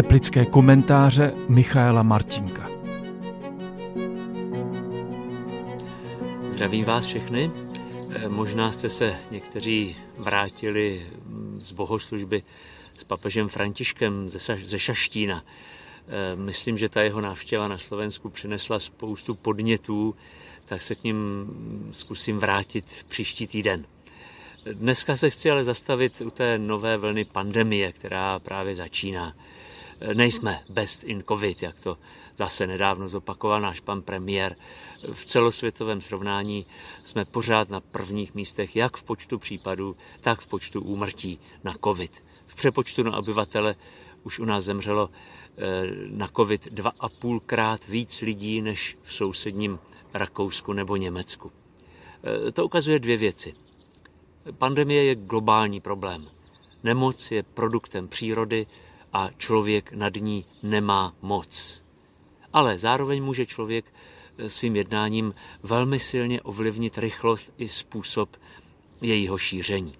Teplické komentáře Michaela Martinka. Zdravím vás všechny. Eh, možná jste se někteří vrátili z bohoslužby s papežem Františkem ze Šaštína. Eh, myslím, že ta jeho návštěva na Slovensku přinesla spoustu podnětů, tak se k ním zkusím vrátit příští týden. Dneska se chci ale zastavit u té nové vlny pandemie, která právě začíná. Nejsme best in covid, jak to zase nedávno zopakoval náš pan premiér. V celosvětovém srovnání jsme pořád na prvních místech, jak v počtu případů, tak v počtu úmrtí na covid. V přepočtu na obyvatele už u nás zemřelo eh, na covid dva a půlkrát víc lidí než v sousedním Rakousku nebo Německu. Eh, to ukazuje dvě věci. Pandemie je globální problém. Nemoc je produktem přírody a člověk nad ní nemá moc. Ale zároveň může člověk eh, svým jednáním velmi silně ovlivnit rychlost i způsob jejího šíření.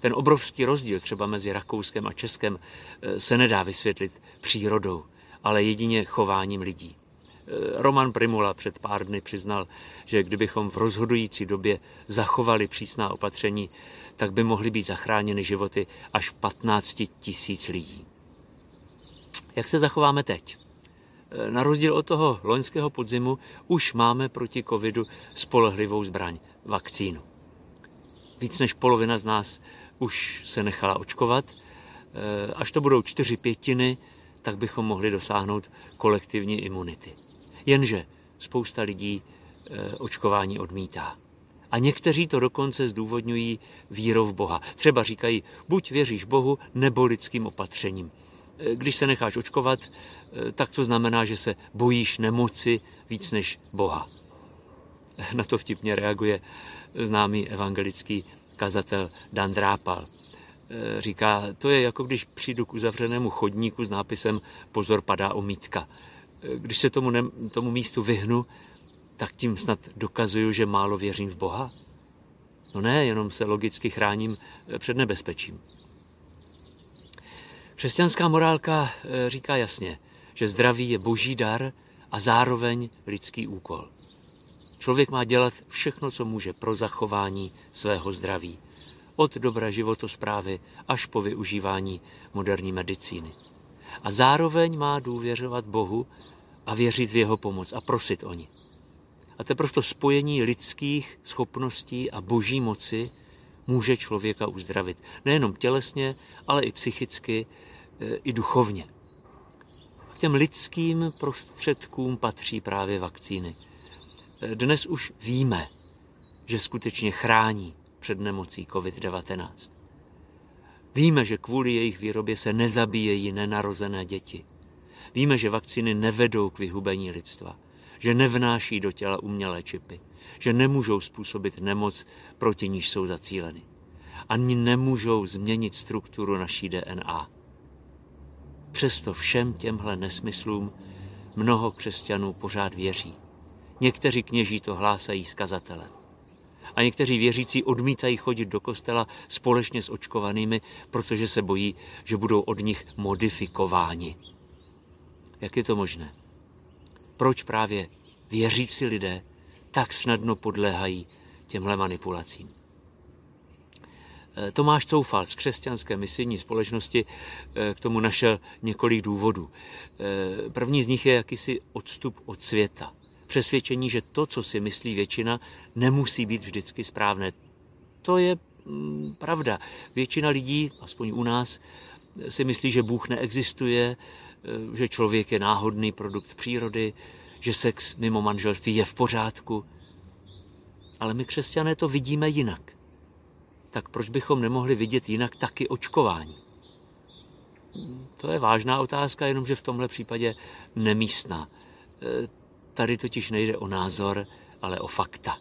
Ten obrovský rozdíl třeba mezi Rakouskem a Českem eh, se nedá vysvětlit přírodou, ale jedině chováním lidí. Eh, Roman Primula před pár dny přiznal, že kdybychom v rozhodující době zachovali přísná opatření, tak by mohly být zachráněny životy až 15 tisíc lidí. Jak se zachováme teď? Eh, na rozdíl od toho loňského podzimu už máme proti covidu spolehlivou zbraň, vakcínu. Víc než polovina z nás už se nechala očkovat. Eh, až to budou čtyři pětiny, tak bychom mohli dosáhnout kolektivní imunity. Jenže spousta lidí eh, očkování odmítá. A někteří to dokonce zdůvodňují vírou v Boha. Třeba říkají, buď věříš Bohu, nebo lidským opatřením. Eh, když se necháš očkovat, eh, tak to znamená, že se bojíš nemoci víc než Boha. Na to vtipně reaguje známý evangelický kazatel Dan Drápal. Říká, to je jako když přijdu k uzavřenému chodníku s nápisem Pozor, padá omítka když se tomu, ne, tomu místu vyhnu, tak tím snad dokazuju, že málo věřím v Boha? No ne, jenom se logicky chráním eh, před nebezpečím. Křesťanská morálka eh, říká jasně, že zdraví je boží dar a zároveň lidský úkol. Člověk má dělat všechno, co může pro zachování svého zdraví. Od dobré životosprávy až po využívání moderní medicíny a zároveň má důvěřovat Bohu a věřit v jeho pomoc a prosit o ní. A teprve to spojení lidských schopností a boží moci může člověka uzdravit. Nejenom tělesně, ale i psychicky, e, i duchovně. K těm lidským prostředkům patří právě vakcíny. E, dnes už víme, že skutečně chrání před nemocí COVID-19. Víme, že kvůli jejich výrobě se nezabíjejí nenarozené děti. Víme, že vakcíny nevedou k vyhubení lidstva, že nevnáší do těla umělé čipy, že nemůžou způsobit nemoc, proti níž jsou zacíleny. Ani nemůžou změnit strukturu naší DNA. Přesto všem těmhle nesmyslům mnoho křesťanů pořád věří. Někteří kněží to hlásají z kazatele a někteří věřící odmítají chodit do kostela společně s očkovanými, protože se bojí, že budou od nich modifikováni. Jak je to možné? Proč právě věřící lidé tak snadno podléhají těmhle manipulacím? Eh, Tomáš Coufal z křesťanské misijní společnosti eh, k tomu našel několik důvodů. Eh, první z nich je jakýsi odstup od světa přesvědčení, že to, co si myslí většina, nemusí být vždycky správné. To je mm, pravda. Většina lidí, aspoň u nás, si myslí, že Bůh neexistuje, že člověk je náhodný produkt přírody, že sex mimo manželství je v pořádku. Ale my křesťané to vidíme jinak. Tak proč bychom nemohli vidět jinak taky očkování? To je vážná otázka, jenomže v tomhle případě nemístná. E, Tady totiž nejde o názor, ale o fakta.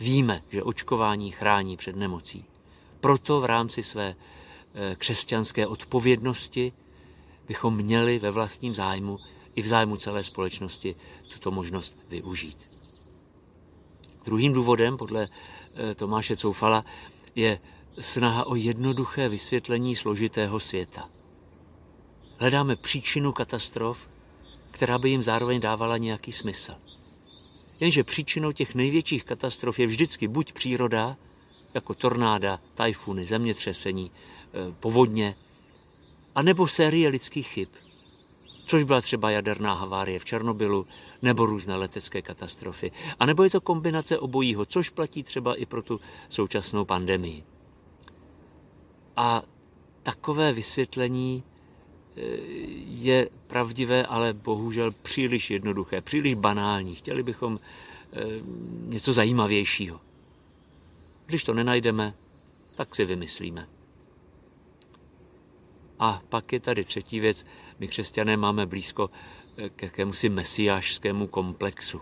Víme, že očkování chrání před nemocí. Proto v rámci své eh, křesťanské odpovědnosti bychom měli ve vlastním zájmu i v zájmu celé společnosti tuto možnost využít. Druhým důvodem, podle eh, Tomáše Coufala, je snaha o jednoduché vysvětlení složitého světa. Hledáme příčinu katastrof, která by jim zároveň dávala nějaký smysl. Jenže příčinou těch největších katastrof je vždycky buď příroda, jako tornáda, tajfuny, zemětřesení, eh, povodně, anebo série lidských chyb, což byla třeba jaderná havárie v Černobylu nebo různé letecké katastrofy. A nebo je to kombinace obojího, což platí třeba i pro tu současnou pandemii. A takové vysvětlení e, je pravdivé, ale bohužel příliš jednoduché, příliš banální. Chtěli bychom e, něco zajímavějšího. Když to nenajdeme, tak si vymyslíme. A pak je tady třetí věc. My křesťané máme blízko eh, k jakémusi mesiášskému komplexu.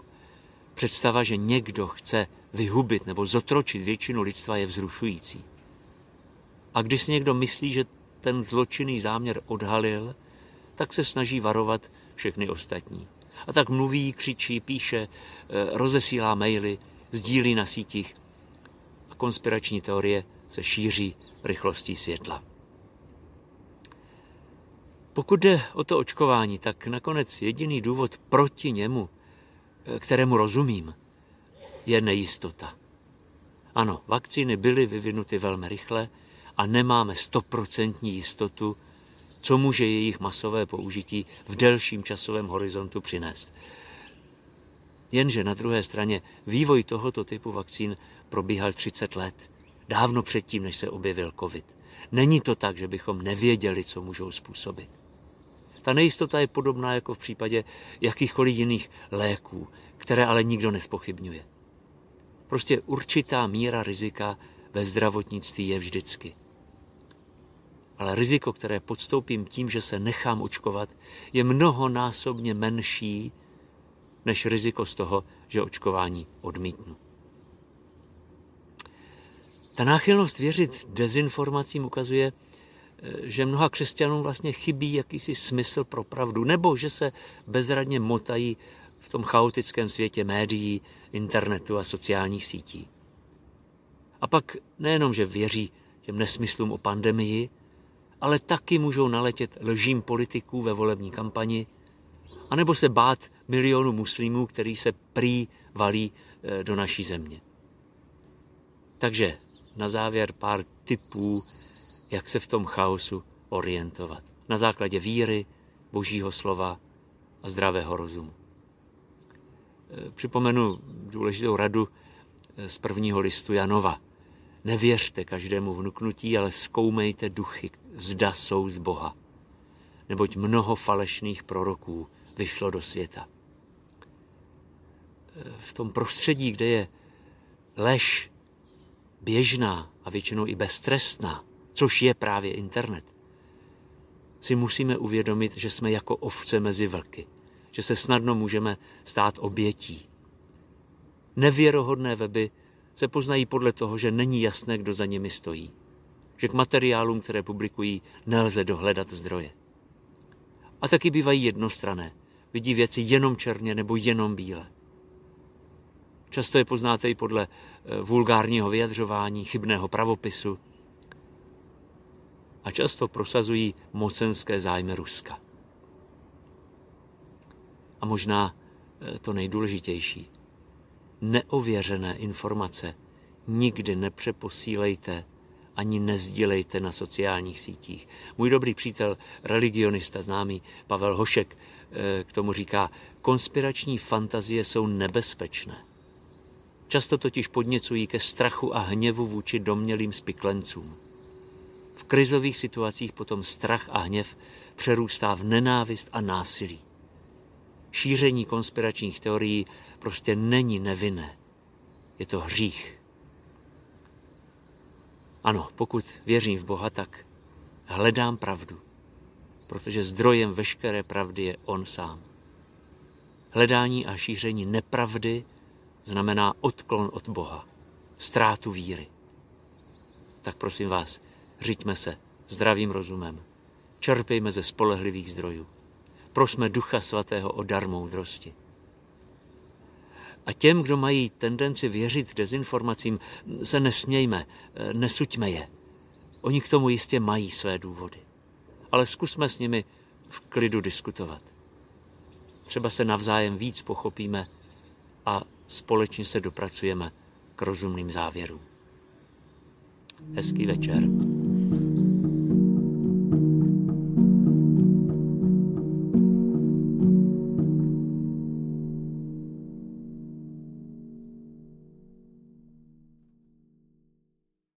Představa, že někdo chce vyhubit nebo zotročit většinu lidstva je vzrušující. A když si někdo myslí, že ten zločinný záměr odhalil, tak se snaží varovat všechny ostatní. A tak mluví, křičí, píše, eh, rozesílá maily, sdílí na sítích. A konspirační teorie se šíří rychlostí světla. Pokud jde o to očkování, tak nakonec jediný důvod proti němu, eh, kterému rozumím, je nejistota. Ano, vakcíny byly vyvinuty velmi rychle a nemáme stoprocentní jistotu, co může jejich masové použití v delším časovém horizontu přinést. Jenže na druhé straně vývoj tohoto typu vakcín probíhal 30 let, dávno předtím, než se objevil COVID. Není to tak, že bychom nevěděli, co můžou způsobit. Ta nejistota je podobná jako v případě jakýchkoliv jiných léků, které ale nikdo nespochybňuje. Prostě určitá míra rizika ve zdravotnictví je vždycky. Ale riziko, které podstoupím tím, že se nechám očkovat, je mnohonásobně menší než riziko z toho, že očkování odmítnu. Ta náchylnost věřit dezinformacím ukazuje, že mnoha křesťanům vlastně chybí jakýsi smysl pro pravdu, nebo že se bezradně motají v tom chaotickém světě médií, internetu a sociálních sítí. A pak nejenom, že věří těm nesmyslům o pandemii, ale taky můžou naletět lžím politiků ve volební kampani, anebo se bát milionů muslimů, který se prý valí eh, do naší země. Takže na závěr pár tipů, jak se v tom chaosu orientovat. Na základě víry, božího slova a zdravého rozumu. E, připomenu důležitou radu e, z prvního listu Janova. Nevěřte každému vnuknutí, ale zkoumejte duchy, zda jsou z Boha. Neboť mnoho falešných proroků vyšlo do světa. E, v tom prostředí, kde je lež běžná a většinou i beztrestná, což je právě internet, si musíme uvědomit, že jsme jako ovce mezi vlky, že se snadno můžeme stát obětí. Nevěrohodné weby se poznají podle toho, že není jasné, kdo za nimi stojí. Že k materiálům, které publikují, nelze dohledat zdroje. A taky bývají jednostrané. Vidí věci jenom černě nebo jenom bíle. Často je poznáte i podle eh, vulgárního vyjadřování, chybného pravopisu, a často prosazují mocenské zájmy Ruska. A možná eh, to nejdůležitější. Neověřené informace nikdy nepřeposílejte ani nezdílejte na sociálních sítích. Můj dobrý přítel, religionista známý Pavel Hošek, eh, k tomu říká, konspirační fantazie jsou nebezpečné. Často totiž podněcují ke strachu a hněvu vůči domnělým spiklencům. V krizových situacích potom strach a hněv přerůstá v nenávist a násilí. Šíření konspiračních teorií prostě není nevinné. Je to hřích. Ano, pokud věřím v Boha, tak hledám pravdu, protože zdrojem veškeré pravdy je On sám. Hledání a šíření nepravdy znamená odklon od Boha, ztrátu víry. Tak prosím vás, Řiďme se zdravým rozumem. Čerpejme ze spolehlivých zdrojů. Prosme Ducha Svatého o dar moudrosti. A těm, kdo mají tendenci věřit dezinformacím, se nesmějme, nesuďme je. Oni k tomu jistě mají své důvody. Ale zkusme s nimi v klidu diskutovat. Třeba se navzájem víc pochopíme a společně se dopracujeme k rozumným závěrům. Hezký večer.